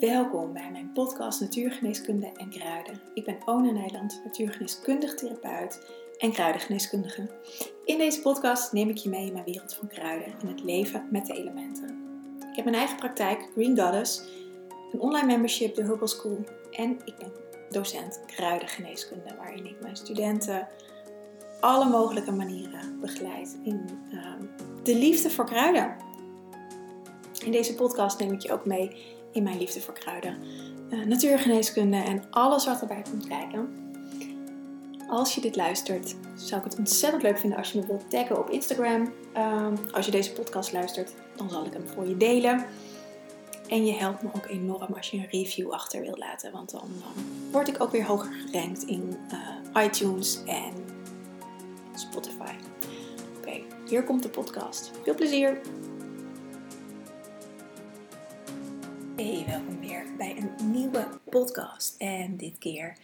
Welkom bij mijn podcast Natuurgeneeskunde en Kruiden. Ik ben Ona Nijland, natuurgeneeskundig therapeut en kruidengeneeskundige. In deze podcast neem ik je mee in mijn wereld van kruiden en het leven met de elementen. Ik heb mijn eigen praktijk, Green Goddess, een online membership, de Herbal School en ik ben docent kruidengeneeskunde, waarin ik mijn studenten alle mogelijke manieren begeleid in ehm, de liefde voor kruiden. In deze podcast neem ik je ook mee in mijn liefde voor kruiden, uh, natuurgeneeskunde en alles wat erbij komt kijken. Als je dit luistert, zou ik het ontzettend leuk vinden als je me wilt taggen op Instagram. Ehm, als je deze podcast luistert, dan zal ik hem voor je delen. En je helpt me ook enorm als je een review achter wilt laten, want dan, word ik ook weer hoger gerankt in uh, iTunes en Spotify. Oké, hier komt de podcast. Veel plezier! Hey, welkom weer bij een nieuwe podcast. En dit keer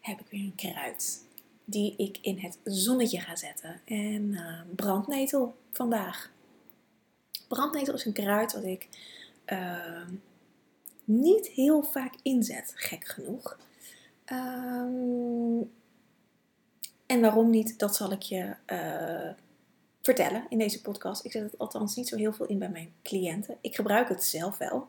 heb ik weer een kruid die ik in het zonnetje ga zetten. En uh, brandnetel vandaag. Brandnetel is een kruid wat ik uh, niet heel vaak inzet, gek genoeg. Um, en waarom niet, dat zal ik je uh, vertellen in deze podcast. Ik zet het althans niet zo heel veel in bij mijn cliënten. Ik gebruik het zelf wel.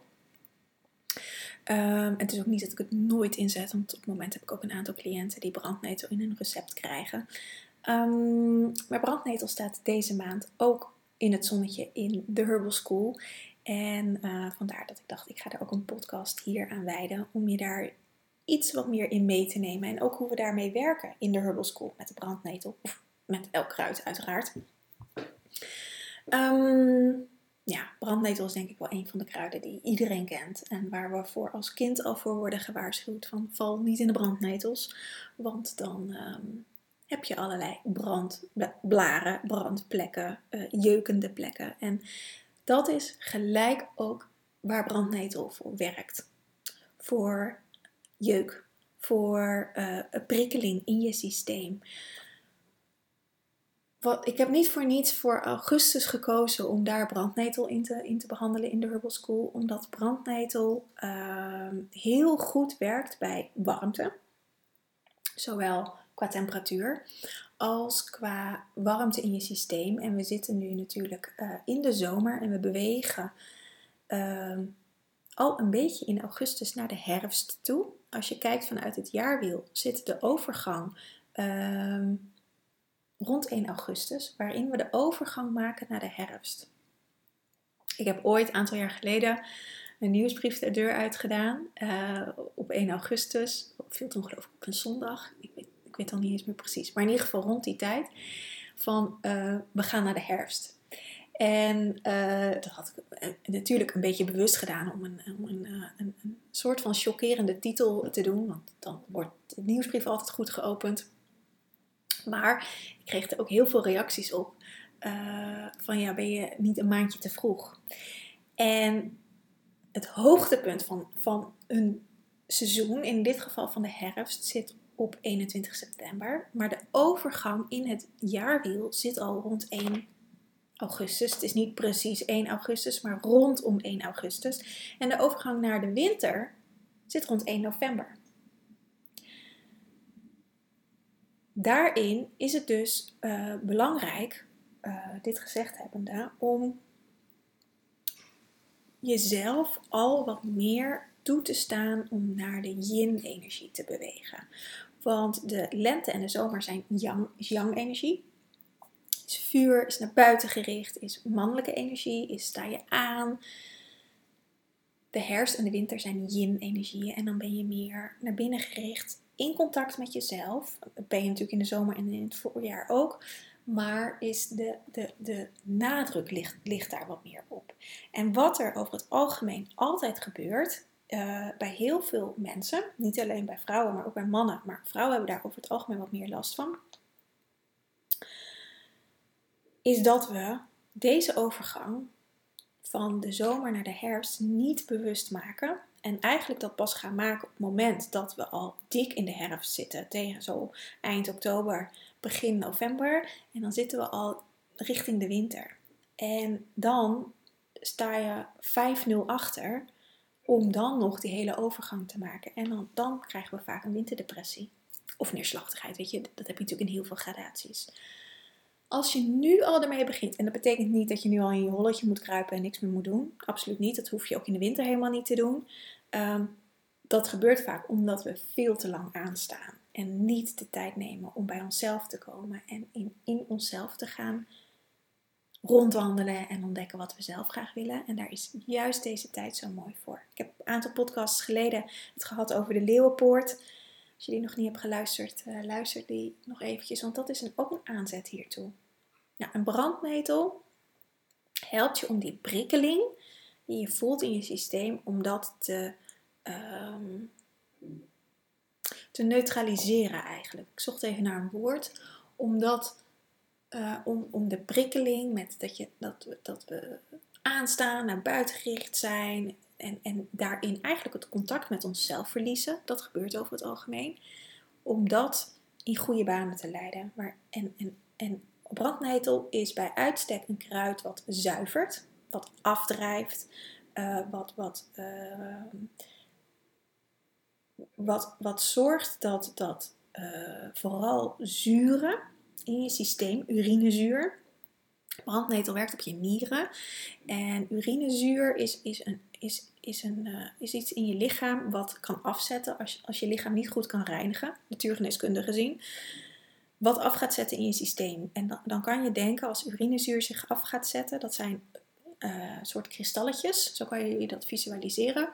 Um, het is ook niet dat ik het nooit inzet, want op het moment heb ik ook een aantal cliënten die brandnetel in hun recept krijgen. Um, maar brandnetel staat deze maand ook in het zonnetje in de Herbal School. En uh, vandaar dat ik dacht, ik ga er ook een podcast hier aan wijden om je daar iets wat meer in mee te nemen. En ook hoe we daarmee werken in de Herbal School met de brandnetel. Of met elk kruid uiteraard. Um, ja, brandnetel is denk ik wel een van de kruiden die iedereen kent. En waar we voor als kind al voor worden gewaarschuwd van val niet in de brandnetels. Want dan um, heb je allerlei brandblaren, brandplekken, uh, jeukende plekken. En dat is gelijk ook waar brandnetel voor werkt. Voor jeuk, voor uh, prikkeling in je systeem ik heb niet voor niets voor augustus gekozen om daar brandnetel in te, in te behandelen in de Herbal School. Omdat brandnetel uh, heel goed werkt bij warmte. Zowel qua temperatuur als qua warmte in je systeem. En we zitten nu natuurlijk uh, in de zomer en we bewegen uh, al een beetje in augustus naar de herfst toe. Als je kijkt vanuit het jaarwiel zit de overgang ehm, rond 1 augustus, waarin we de overgang maken naar de herfst. Ik heb ooit, een aantal jaar geleden, een nieuwsbrief de deur uitgedaan uh, op 1 augustus. Viel toen geloof ik op een zondag. Ik weet, ik weet dan niet eens meer precies. Maar in ieder geval rond die tijd van uh, we gaan naar de herfst. En uh, dat had ik natuurlijk een beetje bewust gedaan om een, een, een, een soort van chockerende titel te doen. Want dan wordt de nieuwsbrief altijd goed geopend. Maar ik kreeg er ook heel veel reacties op. Uh, van ja, ben je niet een maandje te vroeg? En het hoogtepunt van, van een seizoen, in dit geval van de herfst, zit op 21 september. Maar de overgang in het jaarwiel zit al rond 1 augustus. Het is niet precies 1 augustus, maar rondom 1 augustus. En de overgang naar de winter zit rond 1 november. Daarin is het dus uh, belangrijk, uh, dit gezegd hebbende, om jezelf al wat meer toe te staan om naar de yin-energie te bewegen. Want de lente en de zomer zijn yang-energie. Is vuur, is naar buiten gericht, is mannelijke energie, is sta je aan. De herfst en de winter zijn yin-energieën en dan ben je meer naar binnen gericht, in contact met jezelf. Ben je natuurlijk in de zomer en in het voorjaar ook. Maar is de, de, de nadruk ligt, ligt daar wat meer op. En wat er over het algemeen altijd gebeurt, uh, bij heel veel mensen, niet alleen bij vrouwen, maar ook bij mannen, maar vrouwen hebben daar over het algemeen wat meer last van, is dat we deze overgang van de zomer naar de herfst niet bewust maken en eigenlijk dat pas gaan maken op het moment dat we al dik in de herfst zitten. Tegen zo eind oktober, begin november. En dan zitten we al richting de winter. En dan sta je 5-0 achter om dan nog die hele overgang te maken. En dan, dan krijgen we vaak een winterdepressie. Of neerslachtigheid, weet je. Dat heb je natuurlijk in heel veel gradaties. Als je nu al ermee begint, en dat betekent niet dat je nu al in je holletje moet kruipen en niks meer moet doen. Absoluut niet. Dat hoef je ook in de winter helemaal niet te doen. Ehm, dat gebeurt vaak omdat we veel te lang aanstaan. En niet de tijd nemen om bij onszelf te komen en in, in onszelf te gaan rondwandelen en ontdekken wat we zelf graag willen. En daar is juist deze tijd zo mooi voor. Ik heb een aantal podcasts geleden het gehad over de Leeuwenpoort. Als je die nog niet hebt geluisterd, uh, luister die nog eventjes, want dat is een, ook een aanzet hiertoe. Nou, een brandnetel helpt je om die prikkeling die je voelt in je systeem, om dat te, ehm, te neutraliseren eigenlijk. Ik zocht even naar een woord, omdat uh, om, om de prikkeling, met dat, je, dat, dat we aanstaan, naar buiten gericht zijn en, en daarin eigenlijk het contact met onszelf verliezen. Dat gebeurt over het algemeen. Om dat in goede banen te leiden. Maar, en, en, en brandnetel is bij uitstek een kruid wat zuivert, wat afdrijft, uh, wat, wat, uh, wat, wat zorgt dat, dat uh, vooral zuren in je systeem, urinezuur. Brandnetel werkt op je nieren. En urinezuur is, is, een, is, is, een, uh, is iets in je lichaam wat kan afzetten als, als je lichaam niet goed kan reinigen, natuurgeneeskundig gezien. Wat af gaat zetten in je systeem. En dan, dan kan je denken als urinezuur zich af gaat zetten, dat zijn uh, soort kristalletjes, zo kan je je dat visualiseren.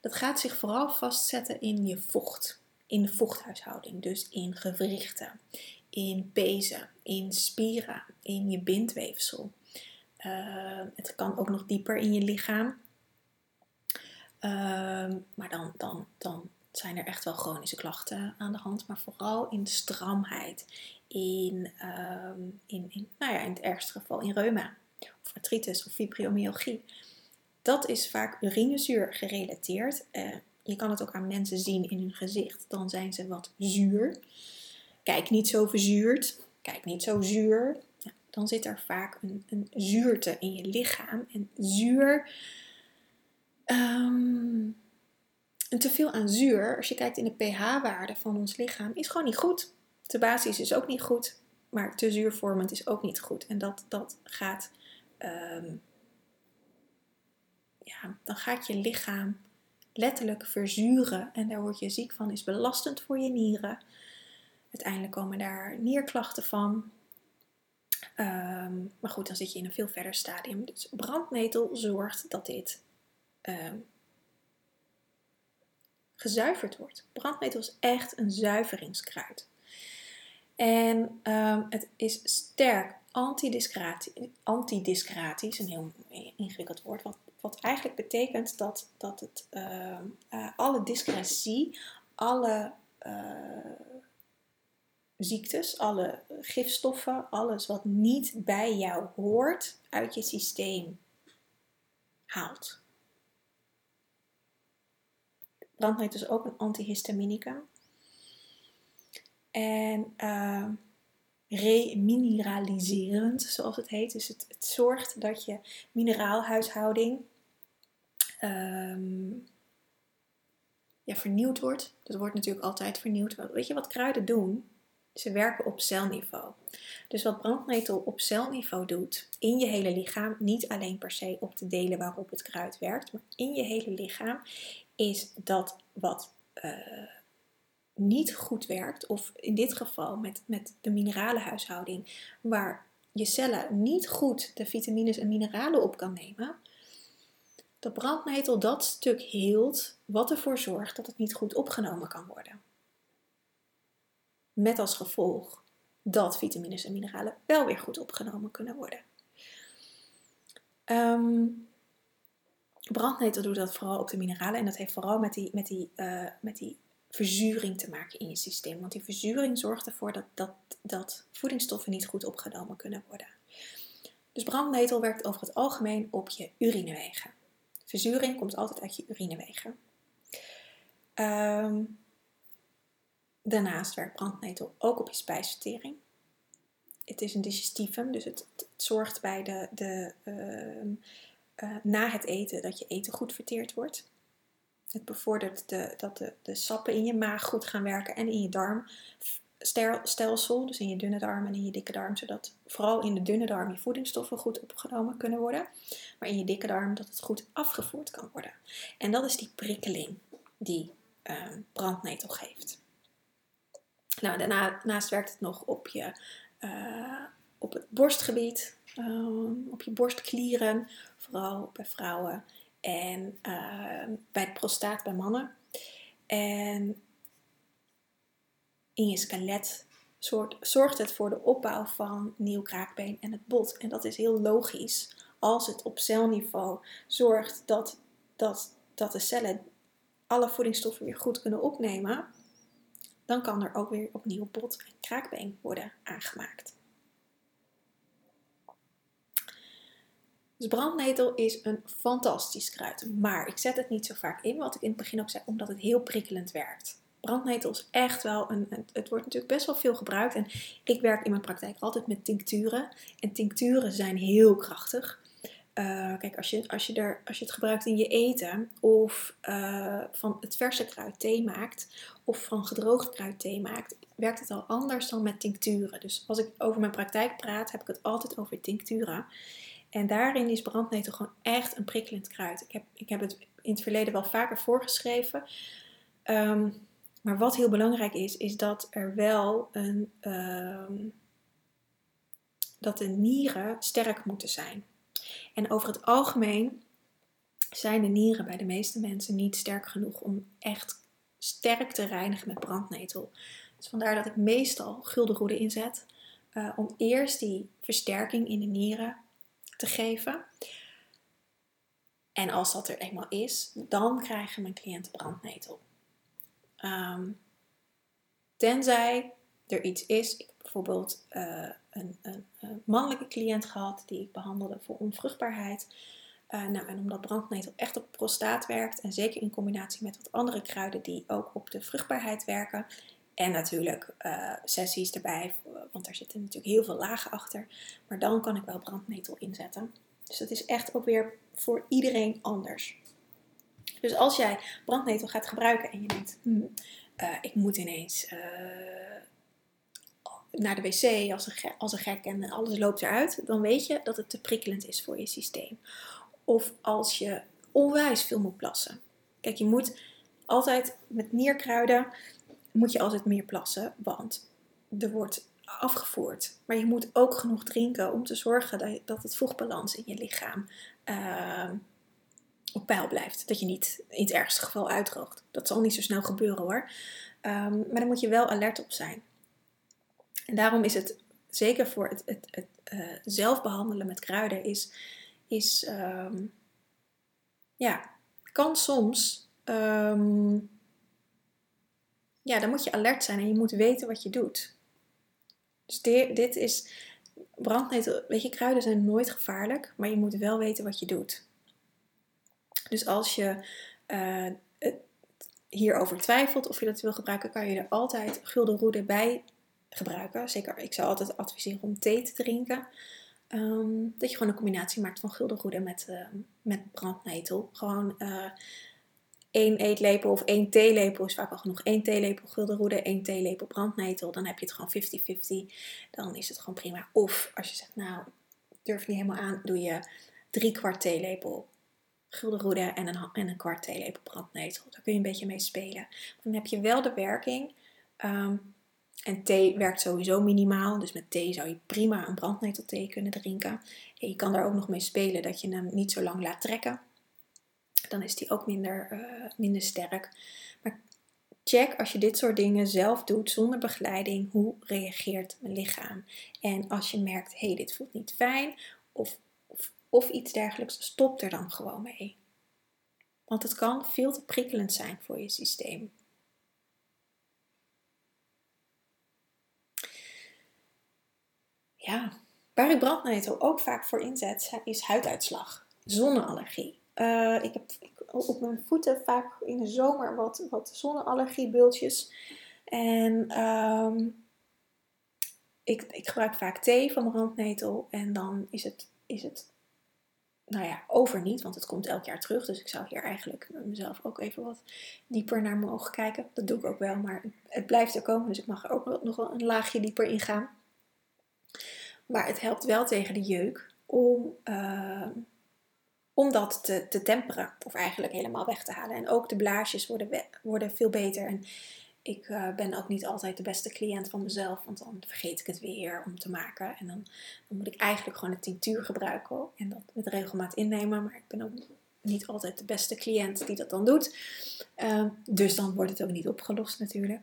Dat gaat zich vooral vastzetten in je vocht, in de vochthuishouding, dus in gewrichten, in pezen, in spieren, in je bindweefsel. Uh, het kan ook nog dieper in je lichaam. Uh, maar dan, dan, dan zijn er echt wel chronische klachten aan de hand. Maar vooral in stramheid, in, uh, in, in, nou ja, in het ergste geval in reuma, of artritis of fibromyalgie. Dat is vaak urinezuur gerelateerd. Eh, je kan het ook aan mensen zien in hun gezicht. Dan zijn ze wat zuur. Kijk niet zo verzuurd. Kijk niet zo zuur. Dan zit er vaak een, een zuurte in je lichaam. En zuur. Um, en te veel aan zuur, als je kijkt in de pH-waarde van ons lichaam, is gewoon niet goed. De basis is ook niet goed, maar te zuurvormend is ook niet goed. En dat, dat gaat, um, ja, dan gaat je lichaam letterlijk verzuren en daar word je ziek van, is belastend voor je nieren. Uiteindelijk komen daar nierklachten van. Um, maar goed, dan zit je in een veel verder stadium. Dus brandnetel zorgt dat dit um, gezuiverd wordt. Brandnetel is echt een zuiveringskruid. En um, het is sterk antidiscratisch, een heel ingewikkeld woord, wat, wat eigenlijk betekent dat, dat het uh, alle discretie, alle uh, ziektes, alle gifstoffen, alles wat niet bij jou hoort, uit je systeem haalt. Brandnetel is ook een antihistaminica. En uh, remineraliserend, zoals het heet. Dus het, het zorgt dat je mineraalhuishouding um, ja, vernieuwd wordt. Dat wordt natuurlijk altijd vernieuwd. Weet je wat kruiden doen? Ze werken op celniveau. Dus wat brandnetel op celniveau doet in je hele lichaam, niet alleen per se op de delen waarop het kruid werkt, maar in je hele lichaam, is dat wat uh, niet goed werkt, of in dit geval met, met de mineralenhuishouding, waar je cellen niet goed de vitamines en mineralen op kan nemen, dat brandnetel dat stuk heelt, wat ervoor zorgt dat het niet goed opgenomen kan worden. Met als gevolg dat vitamines en mineralen wel weer goed opgenomen kunnen worden. Um, brandnetel doet dat vooral op de mineralen en dat heeft vooral met die, met die, uh, met die verzuring te maken in je systeem. Want die verzuring zorgt ervoor dat, dat, dat voedingsstoffen niet goed opgenomen kunnen worden. Dus brandnetel werkt over het algemeen op je urinewegen. Verzuring komt altijd uit je urinewegen. Um, daarnaast werkt brandnetel ook op je spijsvertering. Het is een digestivum, dus het, zorgt bij de, de uh, uh, na het eten dat je eten goed verteerd wordt. het bevordert de, dat de, de sappen in je maag goed gaan werken en in je darmstelsel, dus in je dunne darm en in je dikke darm, zodat vooral in de dunne darm je voedingsstoffen goed opgenomen kunnen worden, maar in je dikke darm dat het goed afgevoerd kan worden. En dat is die prikkeling die ehm, brandnetel geeft. Nou, daarnaast werkt het nog op, je, uh, op het borstgebied, ehm, op je borstklieren, vooral bij vrouwen. En ehm, bij het prostaat bij mannen. En in je skelet zorgt het voor de opbouw van nieuw kraakbeen en het bot. En dat is heel logisch als het op celniveau zorgt dat, dat, dat de cellen alle voedingsstoffen weer goed kunnen opnemen. Dan kan er ook weer opnieuw bot en kraakbeen worden aangemaakt. Dus brandnetel is een fantastisch kruid. Maar ik zet het niet zo vaak in, wat ik in het begin ook zei, omdat het heel prikkelend werkt. Brandnetel is echt wel een. Het wordt natuurlijk best wel veel gebruikt. En ik werk in mijn praktijk altijd met tincturen. En tincturen zijn heel krachtig. Uh, kijk, als je, als, je er, als je het gebruikt in je eten, of uh, van het verse kruid thee maakt, of van gedroogd kruid thee maakt, werkt het al anders dan met tincturen. Dus als ik over mijn praktijk praat, heb ik het altijd over tincturen. En daarin is brandnetel gewoon echt een prikkelend kruid. Ik heb, ik heb het in het verleden wel vaker voorgeschreven. Um, maar wat heel belangrijk is, is dat er wel een. Um, dat de nieren sterk moeten zijn. En over het algemeen zijn de nieren bij de meeste mensen niet sterk genoeg om echt sterk te reinigen met brandnetel. Dus vandaar dat ik meestal guldenroede inzet. Uh, om eerst die versterking in de nieren te geven. En als dat er eenmaal is, dan krijgen mijn cliënten brandnetel. Um, tenzij er iets is, bijvoorbeeld uh, een, een, mannelijke cliënt gehad die ik behandelde voor onvruchtbaarheid. Uh, nou, en omdat brandnetel echt op prostaat werkt en zeker in combinatie met wat andere kruiden die ook op de vruchtbaarheid werken, en natuurlijk uh, sessies erbij, want daar zitten natuurlijk heel veel lagen achter. Maar dan kan ik wel brandnetel inzetten. Dus dat is echt ook weer voor iedereen anders. Dus als jij brandnetel gaat gebruiken en je denkt, hmm, ik moet ineens naar de wc als een, als een gek en alles loopt eruit, dan weet je dat het te prikkelend is voor je systeem. Of als je onwijs veel moet plassen. Kijk, je moet altijd met nierkruiden moet je altijd meer plassen, want er wordt afgevoerd. Maar je moet ook genoeg drinken om te zorgen dat, het vochtbalans in je lichaam uh, op peil blijft. Dat je niet in het ergste geval uitdroogt. Dat zal niet zo snel gebeuren hoor. Um, maar daar moet je wel alert op zijn. En daarom is het zeker voor het, het, het uh, zelf behandelen met kruiden is, is um, ja, kan soms um, ja, dan moet je alert zijn en je moet weten wat je doet. Dus dit, dit is brandnetel. Weet je, kruiden zijn nooit gevaarlijk, maar je moet wel weten wat je doet. Dus als je uh, hierover twijfelt of je dat wil gebruiken, kan je er altijd gulden roede bij gebruiken. Zeker, ik zou altijd adviseren om thee te drinken. Um, dat je gewoon een combinatie maakt van gulden roede met, uh, met brandnetel. Gewoon uh, één eetlepel of één theelepel is vaak al genoeg. Eén theelepel guldenroede, één theelepel brandnetel. Dan heb je het gewoon 50-50. Dan is het gewoon prima. Of als je zegt, nou, durf niet helemaal aan, doe je drie kwart theelepel guldenroede en een, en een kwart theelepel brandnetel. Daar kun je een beetje mee spelen. Dan heb je wel de werking. Um, en thee werkt sowieso minimaal. Dus met thee zou je prima een brandnetelthee kunnen drinken. En je kan daar ook nog mee spelen dat je hem niet zo lang laat trekken dan is die ook minder, uh, minder sterk. Maar check als je dit soort dingen zelf doet zonder begeleiding, hoe reageert mijn lichaam? En als je merkt, hé, hey, dit voelt niet fijn of, of iets dergelijks, stop er dan gewoon mee. Want het kan veel te prikkelend zijn voor je systeem. Ja, waar ik brandnetel ook vaak voor inzet, is huiduitslag, zonneallergie. Uh, ik heb op mijn voeten vaak in de zomer wat, wat zonneallergiebultjes. En um, ik, ik gebruik vaak thee van brandnetel. En dan is het, is het nou ja, over niet, want het komt elk jaar terug. Dus ik zou hier eigenlijk mezelf ook even wat dieper naar mogen kijken. Dat doe ik ook wel, maar het blijft er komen. Dus ik mag er ook nog wel een laagje dieper in gaan. Maar het helpt wel tegen de jeuk om, uh, om dat te, te temperen. Of eigenlijk helemaal weg te halen. En ook de blaasjes worden, worden veel beter. En ik uh, ben ook niet altijd de beste cliënt van mezelf, want dan vergeet ik het weer om te maken. En dan, dan moet ik eigenlijk gewoon een tinctuur gebruiken en dat met regelmaat innemen. Maar ik ben ook niet altijd de beste cliënt die dat dan doet. Uh, dus dan wordt het ook niet opgelost natuurlijk.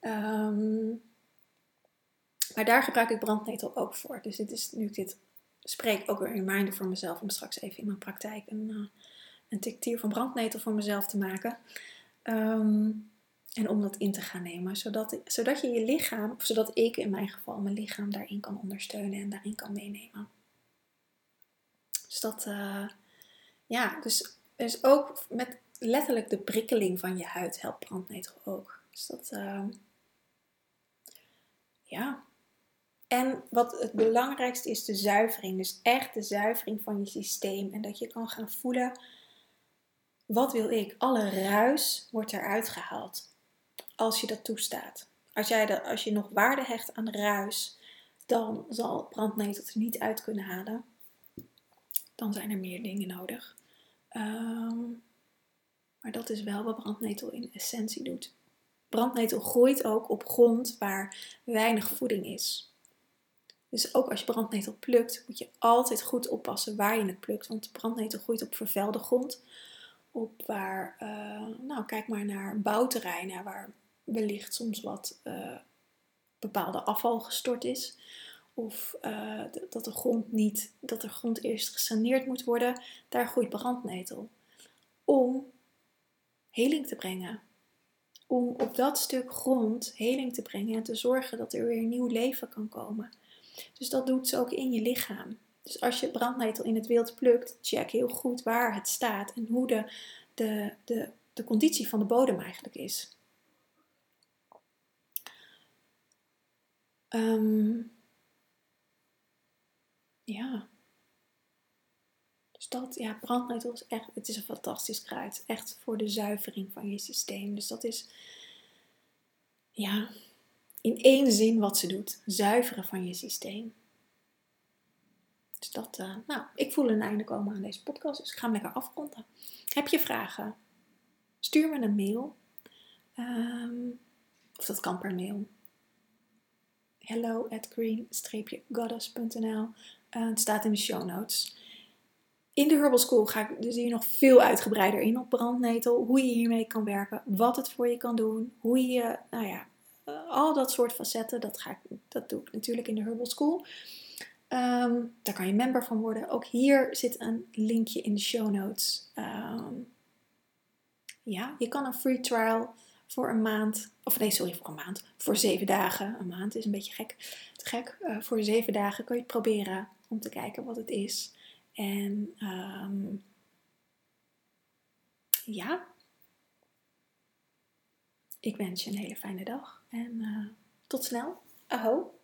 Um, maar daar gebruik ik brandnetel ook voor. Dus dit is, nu ik dit spreek, ook een reminder voor mezelf om straks even in mijn praktijk een, uh, een tinctuur van brandnetel voor mezelf te maken. Um, en om dat in te gaan nemen, zodat, zodat je je lichaam, of zodat ik in mijn geval mijn lichaam daarin kan ondersteunen en daarin kan meenemen. Dus dat, uh, ja, dus, dus ook met letterlijk de prikkeling van je huid helpt brandnetel ook. Dus dat, uh, ja. En wat het belangrijkste is de zuivering. Dus echt de zuivering van je systeem. En dat je kan gaan voelen, wat wil ik? Alle ruis wordt eruit gehaald als je dat toestaat. Als, jij dat, als je nog waarde hecht aan ruis, dan zal brandnetel er niet uit kunnen halen. Dan zijn er meer dingen nodig. Ehm, maar dat is wel wat brandnetel in essentie doet. Brandnetel groeit ook op grond waar weinig voeding is. Dus ook als je brandnetel plukt, moet je altijd goed oppassen waar je het plukt. Want brandnetel groeit op vervuilde grond. Op waar, uh, nou kijk maar naar bouwterreinen waar wellicht soms wat uh, bepaalde afval gestort is. Of uh, dat, de grond niet, dat de grond eerst gesaneerd moet worden. Daar groeit brandnetel. Om heling te brengen. Om op dat stuk grond heling te brengen en te zorgen dat er weer nieuw leven kan komen. Dus dat doet ze ook in je lichaam. Dus als je brandnetel in het wild plukt, check heel goed waar het staat en hoe de, de, de, de conditie van de bodem eigenlijk is. Um, ja. Dus dat, ja, brandnetel is echt, het is een fantastisch kruid. Echt voor de zuivering van je systeem. Dus dat is, ja, in één zin wat ze doet. Zuiveren van je systeem. Dus dat, uh, nou, ik voel een einde komen aan deze podcast. Dus ik ga hem lekker afronden. Heb je vragen? Stuur me een mail. Um, of dat kan per mail hello at green-goddess.nl. Uh, het staat in de show notes. In de Herbal School ga ik dus hier nog veel uitgebreider in op brandnetel. Hoe je hiermee kan werken, wat het voor je kan doen, hoe je, nou ja, uh, al dat soort facetten, dat, ga ik, dat doe ik natuurlijk in de Herbal School. Um, daar kan je member van worden. Ook hier zit een linkje in de show notes. Um, ja, je kan een free trial voor een maand, of nee, sorry, voor een maand, voor zeven dagen. Een maand is een beetje gek, te gek. Uh, voor zeven dagen kun je het proberen om te kijken wat het is. En um, ja, ik wens je een hele fijne dag en uh, tot snel. Aho.